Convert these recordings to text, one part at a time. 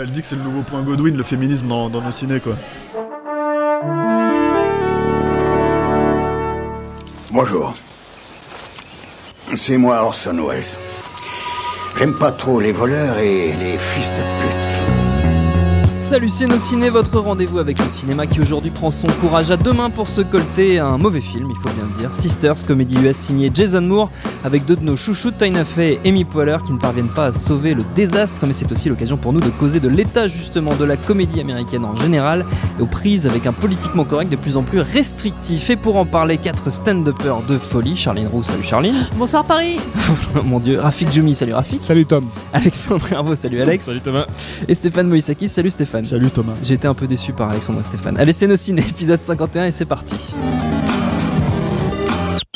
Elle dit que c'est le nouveau point Godwin, le féminisme dans, dans nos ciné, quoi. Bonjour. C'est moi Orson Welles. J'aime pas trop les voleurs et les fils de pute. Salut c'est nos ciné, votre rendez-vous avec le cinéma qui aujourd'hui prend son courage à deux mains pour se colter un mauvais film, il faut bien le dire. Sisters, comédie US signée Jason Moore, avec deux de nos chouchoutes, Tina Fey et Amy Poehler, qui ne parviennent pas à sauver le désastre, mais c'est aussi l'occasion pour nous de causer de l'état justement de la comédie américaine en général, et aux prises avec un politiquement correct de plus en plus restrictif. Et pour en parler, quatre stand-uppers de folie. Charline Roux, salut Charline. Bonsoir Paris Mon dieu, Rafik Djoumi, salut Rafik. Salut Tom. Alexandre Herbeau, salut Alex. Salut Thomas. Et Stéphane Moïsakis, salut Stéphane. Salut Thomas. J'ai été un peu déçu par Alexandre et Stéphane. Allez, c'est nos ciné, épisode 51 et c'est parti.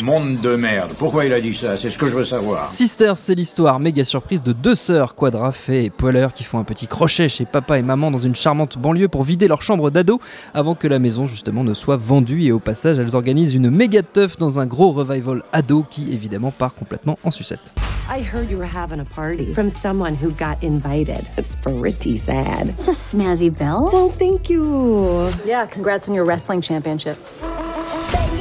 Monde de merde. Pourquoi il a dit ça? C'est ce que je veux savoir. Sisters, c'est l'histoire méga surprise de deux sœurs, Quadra, Fay et Poehler, qui font un petit crochet chez papa et maman dans une charmante banlieue pour vider leur chambre d'ado avant que la maison justement ne soit vendue. Et au passage, elles organisent une méga teuf dans un gros revival ado qui évidemment part complètement en sucette. I heard you were having a party from someone who got invited. It's pretty sad. It's a snazzy bell. Oh, thank you. Yeah, congrats on your wrestling championship.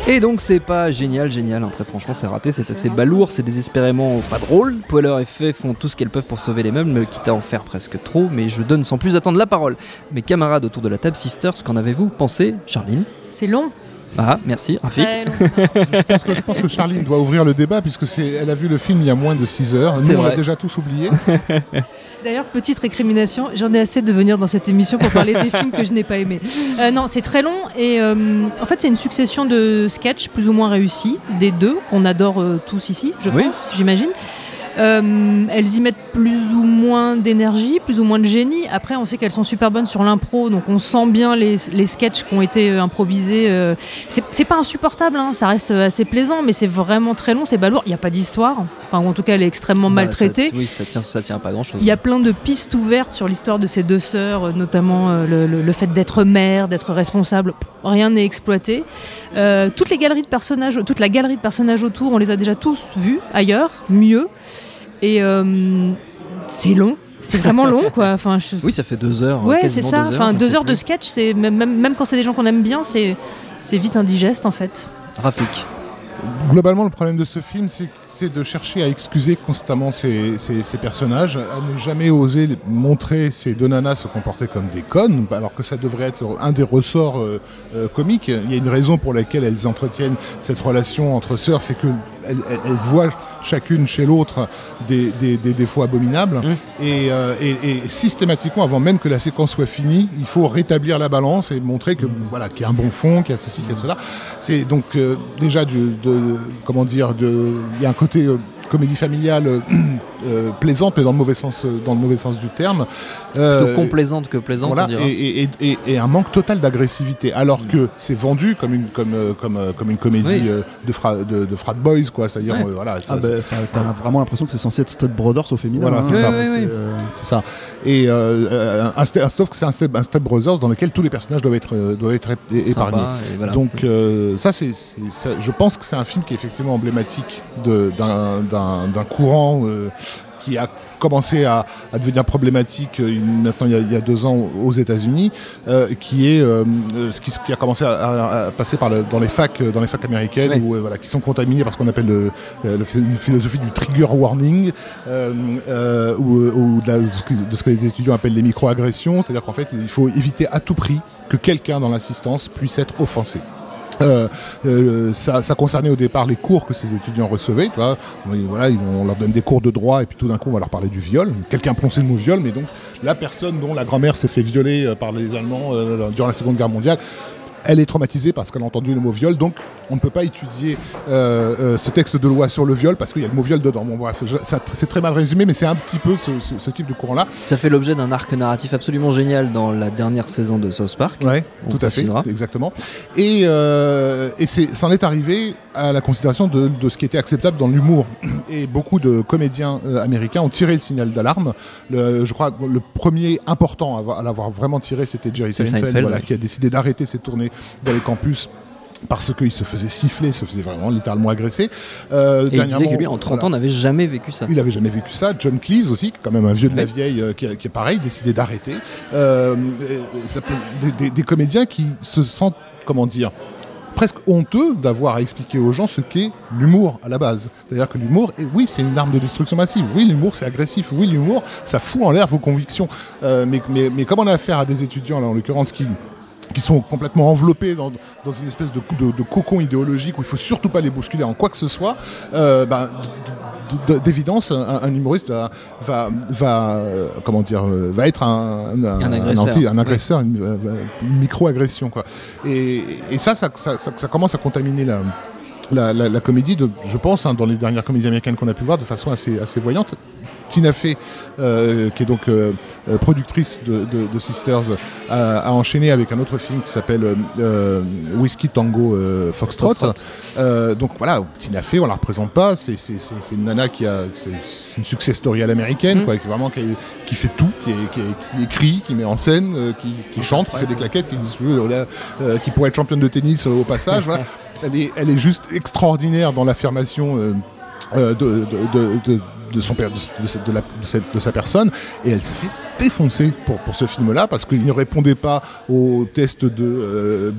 Et donc c'est pas génial, génial, hein, très franchement c'est raté, c'est assez balourd, c'est désespérément pas drôle. Poehler et Fay font tout ce qu'elles peuvent pour sauver les meubles, me quitte à en faire presque trop, mais je donne sans plus attendre la parole. Mes camarades autour de la table, Sisters, qu'en avez-vous pensé Charline? C'est long. Ah, merci, Rafik. Je pense, que, je pense que Charline doit ouvrir le débat puisque c'est, elle a vu le film il y a moins de 6 heures. Nous, on l'a déjà tous oublié. D'ailleurs, petite récrimination, j'en ai assez de venir dans cette émission pour parler des films que je n'ai pas aimés. Euh, non, c'est très long et euh, en fait, c'est une succession de sketchs plus ou moins réussis, des deux qu'on adore euh, tous ici, je Oui. pense, j'imagine. Euh, elles y mettent plus ou moins d'énergie, plus ou moins de génie. Après, on sait qu'elles sont super bonnes sur l'impro, donc on sent bien les, les sketchs qui ont été euh, improvisés. euh. C'est pas insupportable, hein, ça reste assez plaisant, mais c'est vraiment très long, c'est balourd. Il n'y a pas d'histoire, enfin, en tout cas, elle est extrêmement Bah, maltraitée. ça- oui, ça tient, ça tient pas grand chose. Il y a plein de pistes ouvertes sur l'histoire de ces deux sœurs, euh, notamment euh, le, le- le fait d'être mère, d'être responsable. Pff, Rien n'est exploité. Euh, toutes les galeries de personnages, toute la galerie de personnages autour, on les a déjà tous vus ailleurs, mieux. Et euh, c'est long. C'est vraiment long, quoi. Enfin, je- Oui, ça fait deux heures. ouais, c'est ça. Deux heures, enfin, deux heures de sketch, c'est même, même, même quand c'est des gens qu'on aime bien, c'est c'est vite indigeste en fait. Rafik. Globalement, le problème de ce film, c'est, c'est de chercher à excuser constamment ces, ces- ces personnages, à ne jamais oser montrer ces deux nanas se comporter comme des connes, alors que ça devrait être un des ressorts euh, euh, comiques. Il y a une raison pour laquelle elles entretiennent cette relation entre sœurs, c'est que elles, voient chacune chez l'autre des, des- des défauts abominables. Et, euh, et- et systématiquement, avant même que la séquence soit finie, il faut rétablir la balance et montrer que voilà qu'il y a un bon fond, qu'il y a ceci, qu'il y a cela. C'est donc déjà du, de, comment dire, il y a un côté euh, comédie familiale euh, euh, plaisante, mais dans le mauvais sens, dans le mauvais sens du terme. Euh, Plutôt complaisante que plaisante, voilà, on dira. et, et- et- et- un manque total d'agressivité, alors que c'est vendu comme une, comme, comme, comme une comédie Oui. euh, de, fra, de, de frat boys, quoi. C'est-à-dire, Ouais. euh, voilà, ça- Ah bah, t'as vraiment l'impression que c'est censé être Step Brothers au féminin. Voilà, hein. c'est ça. oui, oui. euh, C'est ça. Et euh, euh, un, sauf que c'est un Step, un Step Brothers dans lequel tous les personnages doivent être, euh, doivent être épargnés. voilà. Donc euh, ça, c'est, je pense que c'est un film qui est effectivement emblématique de- d'un, d'un- d'un courant euh, qui a commencé à, à devenir problématique euh, maintenant il y, a, il y a deux ans aux États-Unis, euh, qui est euh, ce, qui, ce qui a commencé à, à- à passer par le- dans les facs, dans les facs américaines, Oui. où, voilà, qui sont contaminés par ce qu'on appelle le, le- une philosophie du trigger warning, ou, la- de ce que les étudiants appellent les microagressions, c'est-à-dire qu'en fait il faut éviter à tout prix que quelqu'un dans l'assistance puisse être offensé. Euh, euh, ça, concernait au départ les cours que ces étudiants recevaient. Tu vois. Voilà, on leur donne des cours de droit et puis tout d'un coup on va leur parler du viol. Quelqu'un prononçait le mot viol, mais donc la personne dont la grand-mère s'est fait violer euh, par les Allemands durant la Seconde Guerre mondiale elle est traumatisée parce qu'elle a entendu le mot viol, donc on ne peut pas étudier euh, euh, ce texte de loi sur le viol parce qu'il y a le mot viol dedans. Bon, bref, c'est très mal résumé, mais c'est un petit peu ce, ce- ce type de courant-là. Ça fait l'objet d'un arc narratif absolument génial dans la dernière saison de South Park. Ouais, On tout à fait, exactement. Et, euh, et c'en est arrivé à la considération de, de ce qui était acceptable dans l'humour. Et beaucoup de comédiens euh, américains ont tiré le signal d'alarme. Je crois que le premier important à, avoir- à l'avoir vraiment tiré, c'était Jerry Seinfeld, Seinfeld, voilà, ouais. qui a décidé d'arrêter ses tournées dans les campus. Parce qu'il se faisait siffler, se faisait vraiment littéralement agresser. Euh, Et il disait que lui, en 30 voilà. ans, n'avait jamais vécu ça. Il avait jamais vécu ça. John Cleese aussi, quand même un vieux de la vieille, euh, qui, est pareil, décidé d'arrêter. Euh, des, des- des comédiens qui se sentent, comment dire, presque honteux d'avoir à expliquer aux gens ce qu'est l'humour à la base. C'est-à-dire que l'humour, oui, c'est une arme de destruction massive. Oui, l'humour, c'est agressif. Oui, l'humour, ça fout en l'air vos convictions. Euh, mais, mais, mais comme on a affaire à des étudiants, là, en l'occurrence, qui qui sont complètement enveloppés dans, dans une espèce de, de- de cocon idéologique où il faut surtout pas les bousculer en quoi que ce soit, euh, ben, d'évidence, un, un humoriste va, va, va, euh, comment dire, euh, va être un, Un agresseur. anti- un agresseur, une, une micro-agression. Quoi. Et, et ça, ça, ça, ça- ça commence à contaminer la, la, la- la comédie, de, je pense, hein, dans les dernières comédies américaines qu'on a pu voir, de façon assez, assez voyante. Tina Fey, euh, qui est donc euh, euh, productrice de, de- de Sisters, a, a enchaîné avec un autre film qui s'appelle euh, Whiskey Tango Foxtrot. Foxtrot. Donc voilà, Tina Fey, on la représente pas. C'est, une nana qui a c'est une success story à l'américaine, Mm. quoi, qui vraiment qui, qui fait tout, qui, écrit, qui met en scène, qui, qui chante, qui fait des claquettes, qui, qui pourrait être championne de tennis au passage. voilà. elle, est, elle est juste extraordinaire dans l'affirmation. euh, de, de, de, de- son de, de la- sa personne et elle s'est fait défoncer pour, pour ce film-là parce qu'il ne répondait pas au test de euh,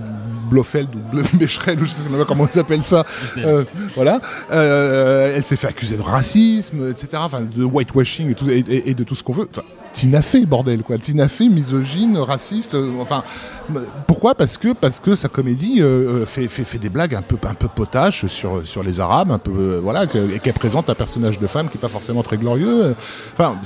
Blofeld ou Becherel ou je sais même pas comment ils appellent ça Euh, voilà. Euh, elle s'est fait accuser de racisme etc enfin de whitewashing et, tout, et, et- et de tout ce qu'on veut. Enfin, Tina Fey bordel quoi. Tina Fey misogyne raciste euh, enfin euh, pourquoi? Parce que sa comédie euh, fait, fait, des blagues un peu un peu potaches sur les arabes euh, voilà et qu'elle présente un personnage de femme qui est pas forcément très glorieux. Euh, enfin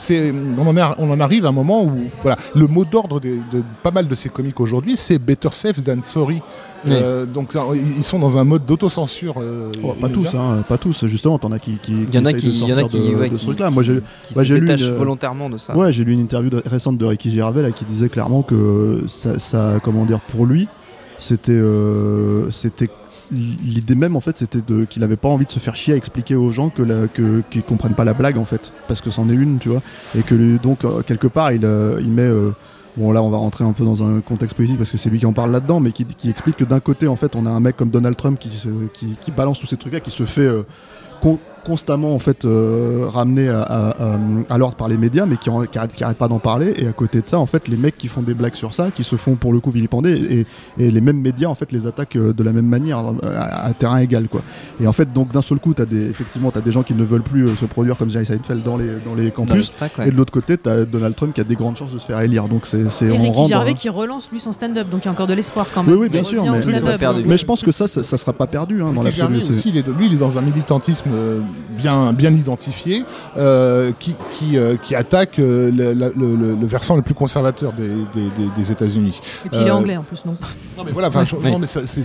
on en arrive à un moment où voilà le mot d'ordre de, pas mal de ces comiques aujourd'hui c'est better safe than sorry Euh, donc ils sont dans un mode d'autocensure euh, Oh, pas tous, hein, pas tous. Justement, t'en as qui, qui, Il y en a essayent qui, y en a sortir qui, de, ouais, de ce truc-là. Moi, j'ai, qui ouais, lu une- volontairement de ça. Ouais, j'ai lu une interview de- récente de Ricky Gervais là, qui disait clairement que ça, ça- comment dire, pour lui, c'était, euh, c'était l'idée même en fait, c'était de qu'il avait pas envie de se faire chier à expliquer aux gens que, la, que qu'ils comprennent pas la blague en fait, parce que c'en est une, tu vois, et que donc quelque part il, il met euh, Bon là on va rentrer un peu dans un contexte politique parce que c'est lui qui en parle là-dedans mais qui, explique que d'un côté en fait on a un mec comme Donald Trump qui, balance tous ces trucs là qui se fait euh, constamment en fait euh, ramené à, à- l'ordre par les médias mais qui, en- qui, arrête, qui arrête pas d'en parler et à côté de ça en fait les mecs qui font des blagues sur ça qui se font pour le coup vilipender et, et les mêmes médias en fait les attaquent euh, de la même manière à, à terrain égal quoi et en fait donc d'un seul coup t'as des effectivement t'as des gens qui ne veulent plus euh, se produire comme Jerry Seinfeld dans les dans les Dans les campus ouais. et de l'autre côté t'as Donald Trump qui a des grandes chances de se faire élire donc c'est c'est Et on rentre Gervais qui relance lui son stand-up, donc il y a encore de l'espoir quand même. oui, oui, bien sûr, mais, je pense que ça, ça, ça sera pas perdu hein, dans l'absolu. Gervais c'est- aussi, il est, lui, il est dans un militantisme euh, bien, bien identifié euh, qui, qui, euh, qui attaque euh, le, le- le- le versant le plus conservateur des, des, des- des États-Unis. Et puis il est anglais en plus, donc. Non, mais voilà, Oui. non, mais ça, c'est-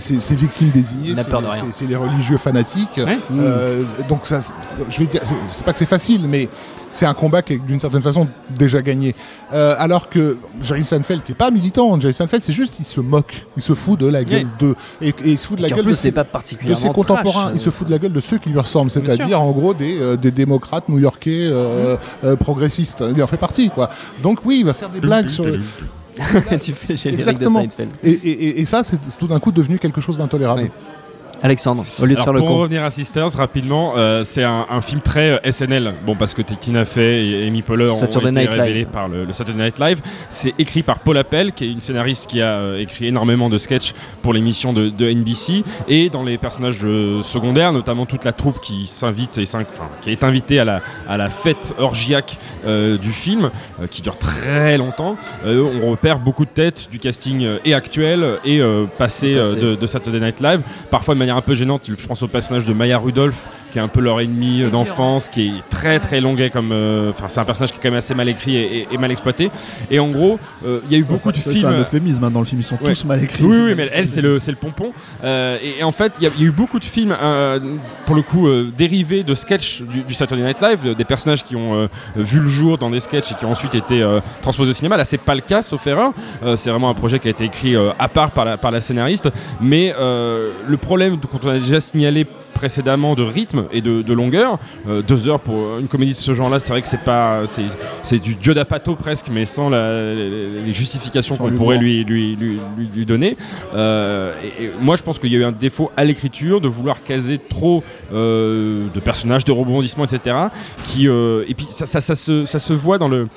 Il n'a c'est les religieux fanatiques. Ouais. Euh, donc ça, je vais dire, c'est- c'est pas que c'est facile, mais c'est un combat qui est d'une certaine façon déjà gagné. Euh, alors que Jerry Seinfeld, qui est pas militant, Jerry Seinfeld, c'est juste, il se moque, il se fout de la gueule Oui. d'eux, et, et il se fout de la gueule plus, de ses- pas de particulièrement ses contemporains. trash. Il se fout de la gueule de ceux qui lui ressemblent, c'est-à-dire en gros des, euh, des démocrates new-yorkais euh, progressistes. Il en fait partie, quoi. Donc oui, il va faire des blagues sur. tu fais Exactement. de Seinfeld. Et, et- ça, c'est c'est tout d'un coup devenu quelque chose d'intolérable. Oui. Alexandre, au lieu de Alors, faire le pour con. revenir à Sisters rapidement, euh, c'est un, un film très euh, SNL. Bon, parce que Tina Fey et Amy Poehler Saturday ont été Night Live. révélés par le, le Saturday Night Live. C'est écrit par Paul Appel, qui est une scénariste qui a euh, écrit énormément de sketchs pour l'émission de, de NBC. Et dans les personnages secondaires, notamment toute la troupe qui s'invite et enfin, qui est invitée à la, à la fête orgiaque du film, qui dure très longtemps. On repère beaucoup de têtes du casting et actuel et passé, Passé. de, de Saturday Night Live, parfois de manière un peu gênante. Je pense au personnage de Maya Rudolph, qui est un peu leur ennemi C'est euh, d'enfance, qui est très très longuet comme. euh, Enfin, c'est un personnage qui est quand même assez mal écrit et, et- et mal exploité. Et en gros, euh, il y a eu beaucoup de C'est films. un euphémisme hein, dans le film, ils sont Ouais. tous mal écrits. Oui, oui, mais elle, c'est le, c'est le pompon. Euh, et, et en fait, il y, a- il y a eu beaucoup de films, euh, pour le coup, euh, dérivés de sketchs du, du Saturday Night Live, de- des personnages qui ont euh, vu le jour dans des sketchs et qui ont ensuite été euh, transposés au cinéma. Là, c'est pas le cas, sauf erreur. C'est vraiment un projet qui a été écrit euh, à part par la, par la scénariste. Mais euh, le problème, quand on a déjà signalé précédemment de rythme et de, de longueur. Euh, deux heures pour une comédie de ce genre-là, c'est vrai que c'est pas, c'est, c'est du presque, mais sans la- les, les justifications qu'on pourrait lui, lui, lui, donner. Euh, et, et moi, je pense qu'il y a eu un défaut à l'écriture de vouloir caser trop euh, de personnages, de rebondissements, etc. Qui, et puis ça, ça, ça se, ça se voit dans le,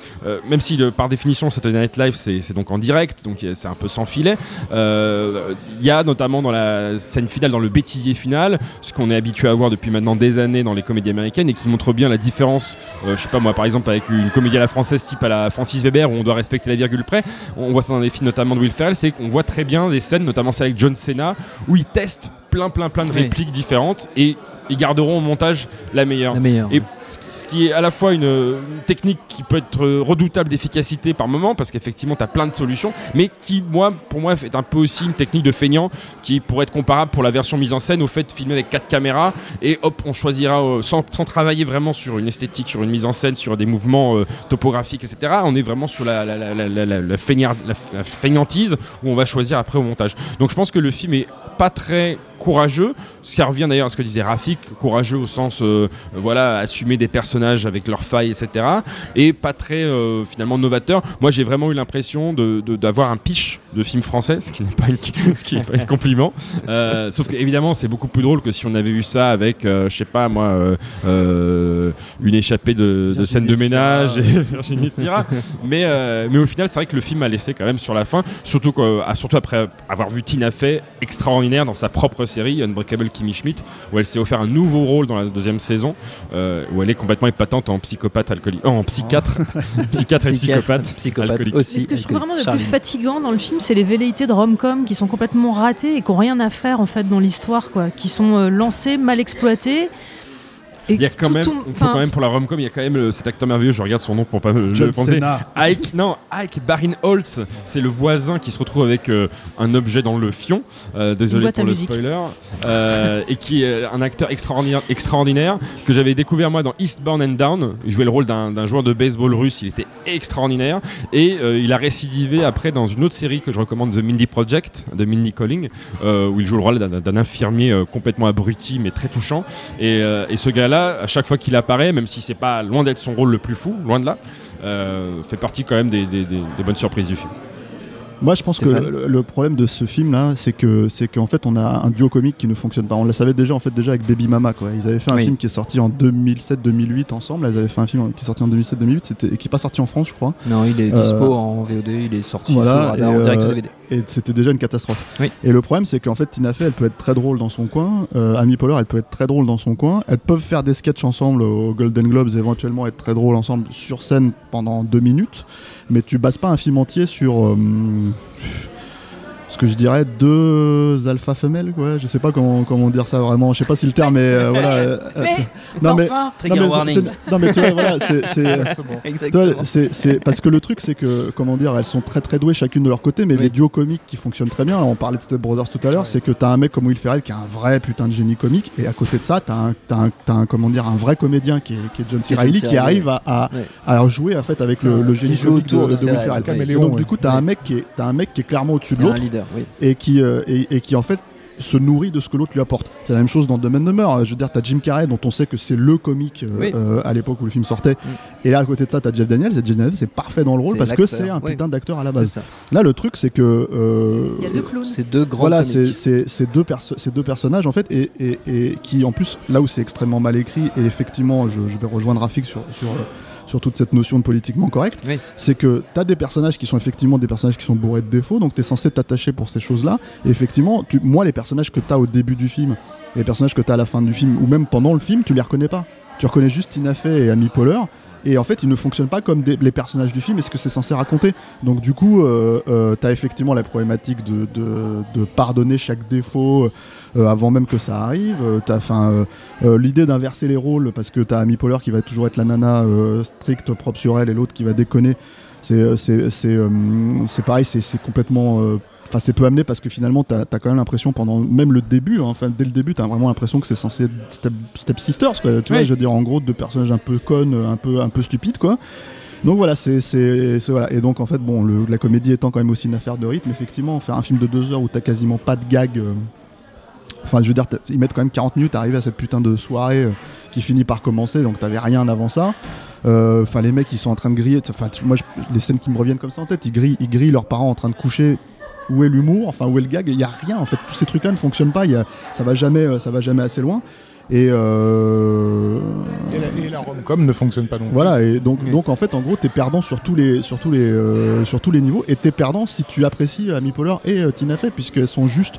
même si le- par définition Saturday Night Live c'est, c'est donc en direct, donc c'est un peu sans filet. Il y a notamment dans la scène finale, dans le bêtisier final, ce qu'on habitué à voir depuis maintenant des années dans les comédies américaines et qui montre bien la différence. euh, je sais pas moi, par exemple avec une comédie à la française type à la Francis Weber où on doit respecter la virgule près. On voit ça dans des films notamment de Will Ferrell, c'est qu'on voit très bien des scènes, notamment celle avec John Cena, où il teste plein plein plein de Oui. répliques différentes et ils garderont au montage la meilleure. La meilleure. Et ce qui- ce qui est à la fois une, une technique qui peut être redoutable d'efficacité par moment, parce qu'effectivement tu as plein de solutions, mais qui, moi, pour moi, est un peu aussi une technique de feignant qui pourrait être comparable pour la version mise en scène au fait de filmer avec quatre caméras et hop, on choisira euh, sans, sans travailler vraiment sur une esthétique, sur une mise en scène, sur des mouvements euh, topographiques, etc. On est vraiment sur feignard- la- la feignantise où on va choisir après au montage. Donc je pense que le film est pas très courageux, ça revient d'ailleurs à ce que disait Rafik, courageux au sens euh, voilà assumer des personnages avec leurs failles etc et pas très euh, finalement novateur. Moi j'ai vraiment eu l'impression de- de- d'avoir un pitch de film français, ce qui n'est pas, une, ce qui est pas un compliment. Euh, sauf qu'évidemment c'est beaucoup plus drôle que si on avait vu ça avec je sais pas moi une échappée de, de scène de ménage et Virginie Fira. mais, mais au final c'est vrai que le film a laissé quand même sur la fin, surtout, surtout après avoir vu Tina Fey extraordinaire dans sa propre série Unbreakable Kimmy Schmidt où elle s'est offert un nouveau rôle dans la deuxième saison euh, où elle est complètement épatante en psychopathe alcoolique, oh, en psychiatre, psychiatre et psychopathe, psychopathe alcoolique. aussi. Ce que je trouve vraiment le plus fatigant dans le film, c'est les velléités de rom-com qui sont complètement ratées et qui n'ont rien à faire en fait dans l'histoire, quoi, qui sont euh, lancées, mal exploitées. Et Il y a quand même, ton- il faut enfin, quand même pour la romcom, il y a quand même euh, cet acteur merveilleux, je regarde son nom pour pas me John le penser. Cena. Ike, non, Ike Barinholtz, c'est le voisin qui se retrouve avec euh, un objet dans le fion. Euh, désolé pour le musique. spoiler. Euh, et qui est un acteur extraordinaire, extraordinaire que j'avais découvert moi dans Eastbound and Down. Il jouait le rôle d'un joueur de baseball russe. Il était extraordinaire et euh, il a récidivé après dans une autre série que je recommande, The Mindy Project, de Mindy Colling, euh, où il joue le rôle d'un- d'un infirmier euh, complètement abruti mais très touchant. Et, euh, et ce gars-là, à chaque fois qu'il apparaît, même si c'est pas loin d'être son rôle le plus fou, loin de là, euh, fait partie quand même des, bonnes surprises du film. Moi, je pense Stéphane. que le, le problème de ce film-là, c'est que c'est qu'en fait, on a un duo comique qui ne fonctionne pas. On le savait déjà en fait déjà avec Baby Mama. Quoi. Ils avaient fait un Oui. film qui est sorti en 2007-2008 ensemble. Ils avaient fait un film qui est sorti en 2007-2008, c'était et qui est pas sorti en France, je crois. Non, il est Euh, dispo en VOD, il est sorti Voilà, et, en direct euh, DVD. Et c'était déjà une catastrophe. Oui. Et le problème, c'est qu'en fait, Tina Fey, elle peut être très drôle dans son coin. Euh, Amy Poehler, elle peut être très drôle dans son coin. Elles peuvent faire des sketchs ensemble aux Golden Globes, éventuellement être très drôles ensemble sur scène pendant deux minutes. Mais tu bases pas un film entier sur. Euh, ce que je dirais deux alpha femelles quoi. Je sais pas comment, comment dire ça vraiment. Je sais pas si le terme est euh, voilà euh, Mais, non mais enfin, non, mais warning. c'est- non mais tu vois voilà parce que le truc c'est que comment dire elles sont très très douées chacune de leur côté mais Oui. les duos comiques qui fonctionnent très bien on parlait de Step Brothers tout à l'heure c'est que t'as un mec comme Will Ferrell qui est un vrai putain de génie comique et à côté de ça t'as un, t'as un, comment dire un vrai comédien qui est, qui est John C. Reilly qui arrive à, à, Ouais. à jouer en fait avec le, le génie comique de, autour de de Will Ferrell, donc du coup t'as un mec qui est t'as un mec qui est clairement au-dessus de l'autre leader, oui. et qui, euh, et, et qui en fait se nourrit de ce que l'autre lui apporte. C'est la même chose dans Dumb and Dumber. Je veux dire, t'as Jim Carrey dont on sait que c'est le comique euh, Oui. euh, à l'époque où le film sortait. Et là, à côté de ça, t'as Jeff Daniels. Et Jeff Daniels, c'est parfait dans le rôle parce que c'est un oui. putain d'acteur à la base. Là, le truc, c'est que. euh, il y a deux clowns. C'est deux grands voilà, c'est deux, ces deux personnages en fait, et, et- et qui en plus, là où c'est extrêmement mal écrit, et effectivement, je, je vais rejoindre Rafik sur, sur, euh, sur toute cette notion de politiquement correct, Oui. c'est que tu as des personnages qui sont effectivement des personnages qui sont bourrés de défauts, donc tu es censé t'attacher pour ces choses-là. Et effectivement, tu, moi, les personnages que tu as au début du film, et les personnages que tu as à la fin du film, ou même pendant le film, tu les reconnais pas. Tu reconnais juste Tina Fey et Amy Poehler. Et en fait, ils ne fonctionnent pas comme les personnages du film et ce que c'est censé raconter. Donc, du coup, euh, euh, t'as effectivement la problématique de, pardonner chaque défaut euh, avant même que ça arrive. Euh, t'as, euh, euh, l'idée d'inverser les rôles parce que t'as Amy Poehler qui va toujours être la nana euh, stricte, propre sur elle, et l'autre qui va déconner. C'est, euh, euh, pareil, c'est complètement. Enfin, c'est peu amené parce que finalement, t'as as quand même l'impression pendant même le début, hein, enfin dès le début, t'as vraiment l'impression que c'est censé être Step, Step Sisters, quoi. Tu vois, je veux dire, en gros, deux personnages un peu connes, un peu, un peu stupides, quoi. Donc voilà, c'est, voilà. Et donc en fait, bon, le- la comédie étant quand même aussi une affaire de rythme, effectivement, faire un film de deux heures où t'as quasiment pas de gag. euh, Enfin, je veux dire, ils mettent quand même 40 minutes à arriver à cette putain de soirée euh, qui finit par commencer, donc t'avais rien avant ça. Euh, Enfin, les mecs, ils sont en train de griller. Enfin, moi, je- les scènes qui me reviennent comme ça en tête, ils grillent, ils grillent leurs parents en train de coucher. Où est l'humour Enfin, où est le gag Il y a rien. En fait, tous ces trucs-là ne fonctionnent pas. Il y a- ça va jamais, euh, ça va jamais assez loin. Et euh, Et la, et la rom-com ne fonctionne pas non plus. voilà, et donc, donc en fait, en gros, t'es perdant sur tous les, sur tous les, euh, sur tous les niveaux, et t'es perdant si tu apprécies Amy Poehler et euh, Tina Fey, puisqu'elles sont juste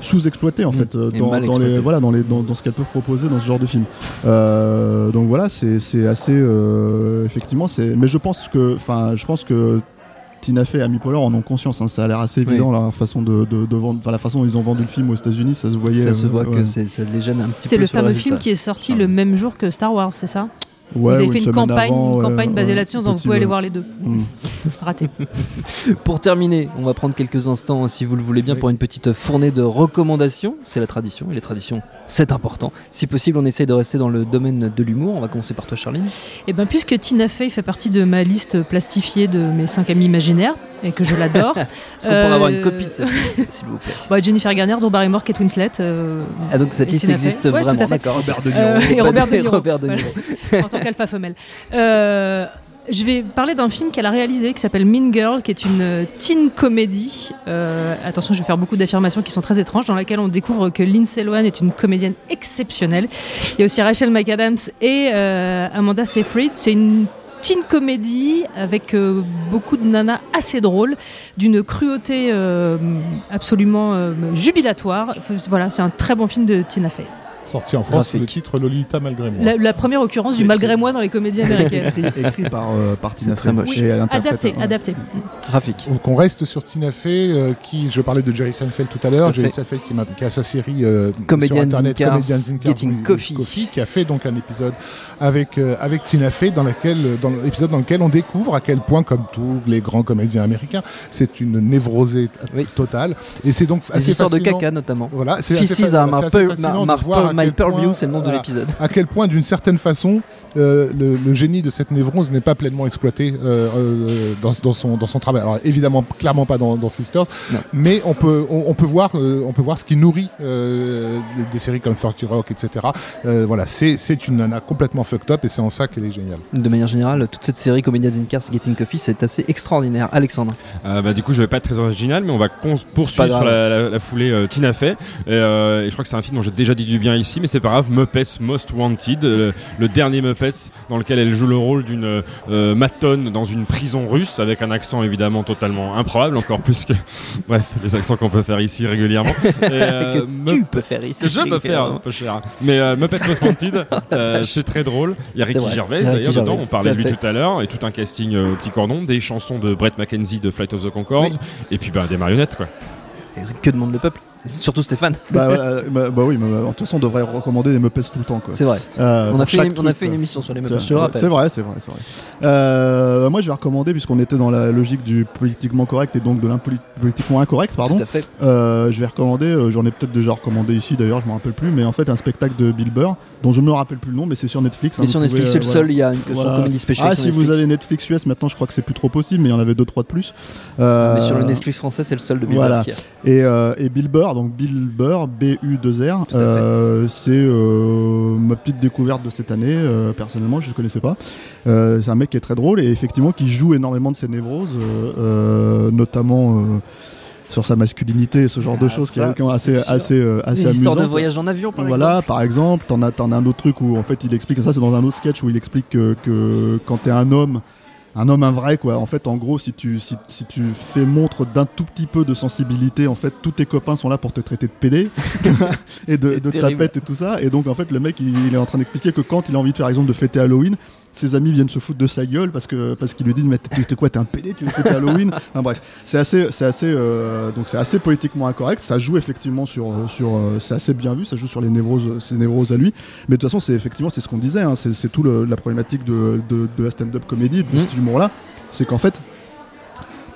sous-exploitées en Mm. fait euh, dans, les, voilà, dans, les, dans, dans ce qu'elles peuvent proposer dans ce genre de film. Euh, donc voilà, c'est c'est assez euh, effectivement, c'est. Mais je pense que, enfin, je pense que Tina Fey et Amy Poehler en ont conscience. hein, ça a l'air assez évident leur façon de, de, de vendre, enfin la façon dont ils ont vendu le film aux États-Unis, ça se voyait. Ça se euh, voit que ouais. c'est- ça les gêne un petit peu. C'est le fameux film qui est sorti le même jour que Star Wars, c'est ça Ouais, Vous avez fait une, campagne, avant, une ouais, campagne basée ouais, là-dessus disant vous pouvez aller voir les deux. Mm. Raté. Pour terminer, on va prendre quelques instants, si vous le voulez bien, pour une petite fournée de recommandations. C'est la tradition, et les traditions, c'est important. Si possible, on essaye de rester dans le domaine de l'humour. On va commencer par toi, Charline. Et bien, puisque Tina Fey fait partie de ma liste plastifiée de mes cinq amis imaginaires, et que je l'adore. Est-ce qu'on pourrait avoir une euh, copie de cette liste, s'il vous plaît? Bah, Jennifer Garner, Drew Barrymore, Kate Winslet. euh, Ah, donc cette et liste Tina existe Ouais, vraiment, d'accord. Robert De Euh, Niro. et Robert De Niro. Robert De Voilà. Niro. en tant qu'alpha femelle. Je vais parler d'un film qu'elle a réalisé qui s'appelle Mean Girl, qui est une euh, teen comédie. Euh, attention, je vais faire beaucoup d'affirmations qui sont très étranges, dans laquelle on découvre que Lindsay Lohan est une comédienne exceptionnelle. Il y a aussi Rachel McAdams et euh, Amanda Seyfried. C'est une teen comédie avec beaucoup de nanas assez drôles, d'une cruauté absolument jubilatoire. Voilà, c'est un très bon film de Tina Fey. Sorti en France sous le titre Lolita malgré moi. La, la première occurrence du malgré moi dans les comédies américaines. écrit, écrit par, euh, par Tina très Fey. moche. Et elle interprète, adapté, ouais. adapté. Rafik. Donc on reste sur Tina Fey, euh, qui, je parlais de Jerry Seinfeld tout à l'heure, Jerry. Seinfeld qui, a sa série euh, Comedians sur Internet, in Cars, Comedians in Cars, Getting Coffee. qui a fait donc un épisode avec, euh, avec Tina Fey, dans lequel, dans l'épisode dans lequel on découvre à quel point, comme tous les grands comédiens américains, c'est une névrosée totale. Et c'est donc assez histoires de caca, notamment. Voilà, c'est assez, fa- fascinant de voir my quel purview, point, c'est le nom de l'épisode. À quel point, d'une certaine façon, euh, le, le génie de cette névrose n'est pas pleinement exploité euh, euh, dans, dans son, dans son travail. Alors évidemment, clairement pas dans, dans Sisters, mais on peut, on, on peut voir, euh, on peut voir ce qui nourrit euh, des, des séries comme 30 Rock, etc. Euh, voilà, c'est c'est une nana complètement fucked up et c'est en ça qu'elle est géniale. De manière générale, toute cette série Comedians in Cars, Getting Coffee, c'est assez extraordinaire. Alexandre. Euh, bah, du coup, je vais pas être très original, mais on va poursuivre sur la, la- la foulée euh, Tina Fey. Et, euh, et je crois que c'est un film dont j'ai déjà dit du bien ici, mais c'est pas grave. Muppets Most Wanted, euh, le dernier Muppets, dans lequel elle joue le rôle d'une euh, matone dans une prison russe, avec un accent évidemment totalement improbable, encore plus que. Bref, les accents qu'on peut faire ici régulièrement. Et, euh, Que tu peux faire ici Que je peux faire, un peu cher. Mais euh, Muppets Most Wanted, euh, c'est très drôle. Il y a Ricky. Gervais d'ailleurs dedans, on parlait de lui tout à l'heure, et tout un casting au petit cordon, des chansons de Brett McKenzie de Flight of the Concorde, et puis bah, des marionnettes quoi. Que demande le peuple Surtout Stéphane. Bah, voilà, bah, bah oui, mais bah, de toute façon, on devrait recommander les Muppets tout le temps. C'est vrai. Euh, On a fait une- on a fait une émission sur les Muppets, je le rappelle. C'est vrai, c'est vrai, vrai. Euh, moi, je vais recommander, puisqu'on était dans la logique du politiquement correct et donc de l'impolitiquement incorrect, pardon. Tout à fait. Euh, je vais recommander, euh, j'en ai peut-être déjà recommandé ici d'ailleurs, je me rappelle plus, mais en fait un spectacle de Bill Burr, dont je me rappelle plus le nom, mais c'est sur Netflix. Vous sur Netflix, c'est le seul, il y a une- sur Comedy Special Ah, si vous avez Netflix US, maintenant je crois que c'est plus trop possible, mais il y en avait deux trois de plus. Euh, Mais sur le Netflix français, c'est le seul de Bill voilà. Burr a. Et, euh, et Bill Burr, donc Bill Burr, B-U-2-R, euh, c'est euh, ma petite découverte de cette année. euh, personnellement, je ne connaissais pas. C'est un mec qui est très drôle et effectivement qui joue énormément de ses névroses, notamment. sur sa masculinité ce genre de Ah, choses qui ça, est quand même assez, c'est sûr. assez, euh, assez Les histoires de voyage en avion, par voilà, exemple. par exemple, t'en as, t'en as un autre truc où en fait il explique ça, c'est dans un autre sketch où il explique que, que quand t'es un homme, un homme un vrai quoi. En fait, en gros, si tu si, si tu fais montre d'un tout petit peu de sensibilité, en fait, tous tes copains sont là pour te traiter de pédé et de, de tapette et tout ça. Et donc en fait, le mec, il, il est en train d'expliquer que quand il a envie de faire, par exemple, de fêter Halloween, ses amis viennent se foutre de sa gueule parce que parce qu'ils lui disent mais t'es quoi, t'es un pédé, tu veux fêter Halloween? Enfin bref, c'est assez c'est assez euh, donc c'est assez poétiquement incorrect. Ça joue effectivement sur sur euh, c'est assez bien vu, ça joue sur les névroses ses névroses à lui. Mais de toute façon, c'est effectivement c'est ce qu'on disait, hein, c'est tout le- la problématique de, de, de la stand-up comédie, de Mm. cet humour-là, c'est qu'en fait,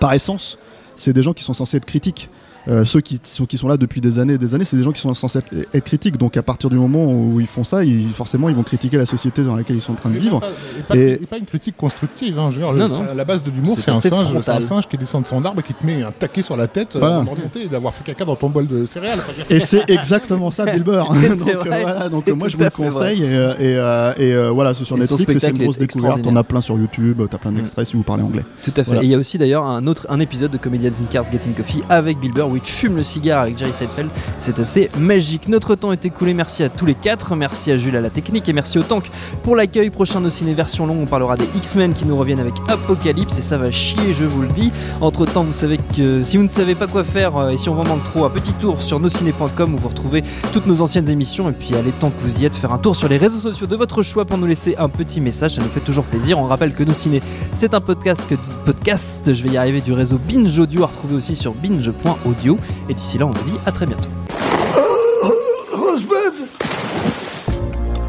par essence, c'est des gens qui sont censés être critiques. Euh, ceux qui sont, qui sont là depuis des années et des années, c'est des gens qui sont censés être, être critiques. Donc à partir du moment où ils font ça, ils, forcément, ils vont critiquer la société dans laquelle ils sont en train de Et vivre. pas, et pas- Et- et pas une critique constructive. Hein, Non, non. la base de l'humour, C'est un singe, un singe qui descend de son arbre et qui te met un taquet sur la tête euh, Voilà. et d'avoir fait caca dans ton bol de céréales. Et c'est exactement ça, Bill Burr. Donc, euh, vrai, voilà, donc c'est euh, moi je vous le vrai. conseille. Et, euh, et, euh, et, euh, voilà, c'est sur Netflix, et c'est une grosse découverte. On a plein sur YouTube, t'as plein d'extraits si vous parlez anglais. Tout à fait. Et il y a aussi d'ailleurs un autre un épisode de Comedians in Cars Getting Coffee avec Bill Burr il fume le cigare avec Jerry Seinfeld. C'est assez magique. Notre temps est écoulé. Merci à tous les quatre. Merci à Jules à la technique et merci au Tank pour l'accueil. Prochain nos ciné version longue, on parlera des X-Men qui nous reviennent avec Apocalypse et ça va chier, je vous le dis. Entre temps, vous savez que si vous ne savez pas quoi faire euh, et si on vous manque trop, un petit tour sur nosciné.com où vous retrouvez toutes nos anciennes émissions. Et puis, allez, tant que vous y êtes, faire un tour sur les réseaux sociaux de votre choix pour nous laisser un petit message. Ça nous fait toujours plaisir. On rappelle que Nos Ciné, c'est un podcast, podcast, je vais y arriver, du réseau Binge Audio à retrouver aussi sur binge.audio. Et d'ici là, on vous dit à très bientôt.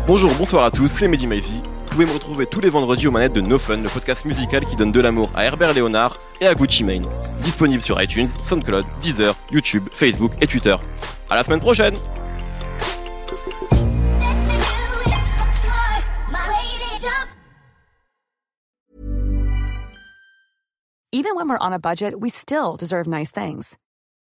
Bonjour, bonsoir à tous, c'est Mehdi Maizy. Vous pouvez me retrouver tous les vendredis aux manettes de No Fun, le podcast musical qui donne de l'amour à Herbert Léonard et à Gucci Mane. Disponible sur iTunes, SoundCloud, Deezer, YouTube, Facebook et Twitter. À la semaine prochaine Even when we're on a budget, we still deserve nice things.